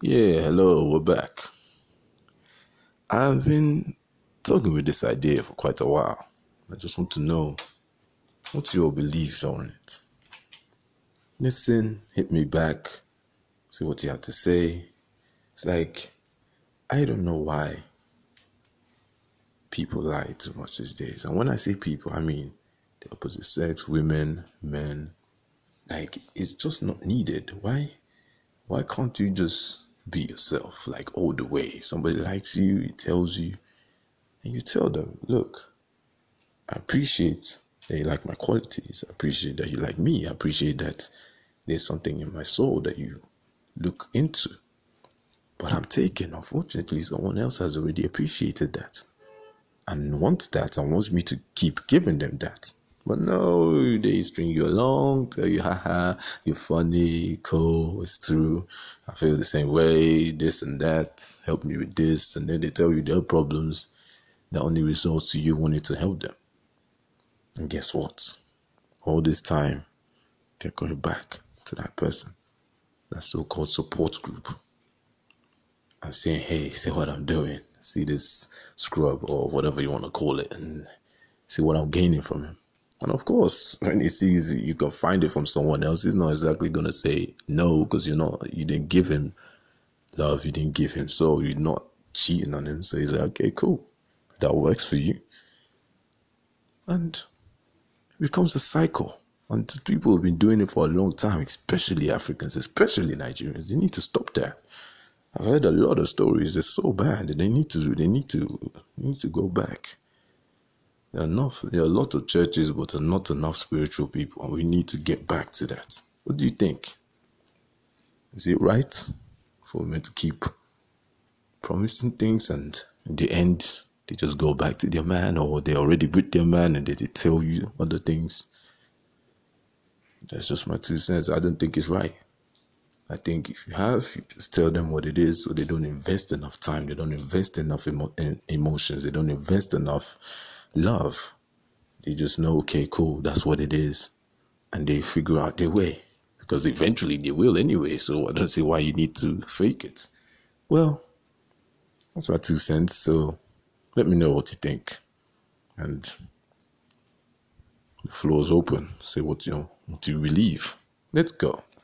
Yeah, hello, we're back. I've been talking with this idea for quite a while. I just want to know what's your beliefs on it. Listen, hit me back, see what you have to say. It's like, I don't know why people lie too much these days. And when I say people, I mean the opposite sex, women, men. Like, it's just not needed. Why? Why can't you just be yourself, like all the way? Somebody likes you, he tells you, and you tell them, look, I appreciate that you like my qualities. I appreciate that you like me. I appreciate that there's something in my soul that you look into. But I'm taken. Unfortunately, someone else has already appreciated that and wants that and wants me to keep giving them that. But no, they string you along, tell you, haha, you're funny, cool, it's true. I feel the same way, this and that, help me with this. And then they tell you their problems that only results to you wanting to help them. And guess what? All this time, they're going back to that person, that so called support group, and saying, hey, see what I'm doing. See this scrub or whatever you want to call it, and see what I'm gaining from him. And of course, when he sees you can find it from someone else, he's not exactly gonna say no because you're not you didn't give him love, you didn't give him so you're not cheating on him. So he's like, okay, cool, that works for you. And it becomes a cycle. And people have been doing it for a long time, especially Africans, especially Nigerians. They need to stop that. I've heard a lot of stories. It's so bad. They need to. They need to. They need to go back. There are enough. There are a lot of churches, but are not enough spiritual people, and we need to get back to that. What do you think? Is it right for me to keep promising things, and in the end, they just go back to their man, or they already with their man, and they, they tell you other things? That's just my two cents. I don't think it's right. I think if you have, you just tell them what it is so they don't invest enough time, they don't invest enough emo- emotions, they don't invest enough love. They just know, okay, cool, that's what it is. And they figure out their way. Because eventually they will anyway, so I don't see why you need to fake it. Well, that's my two cents. So let me know what you think. And the floor is open. Say what you what you believe. Let's go.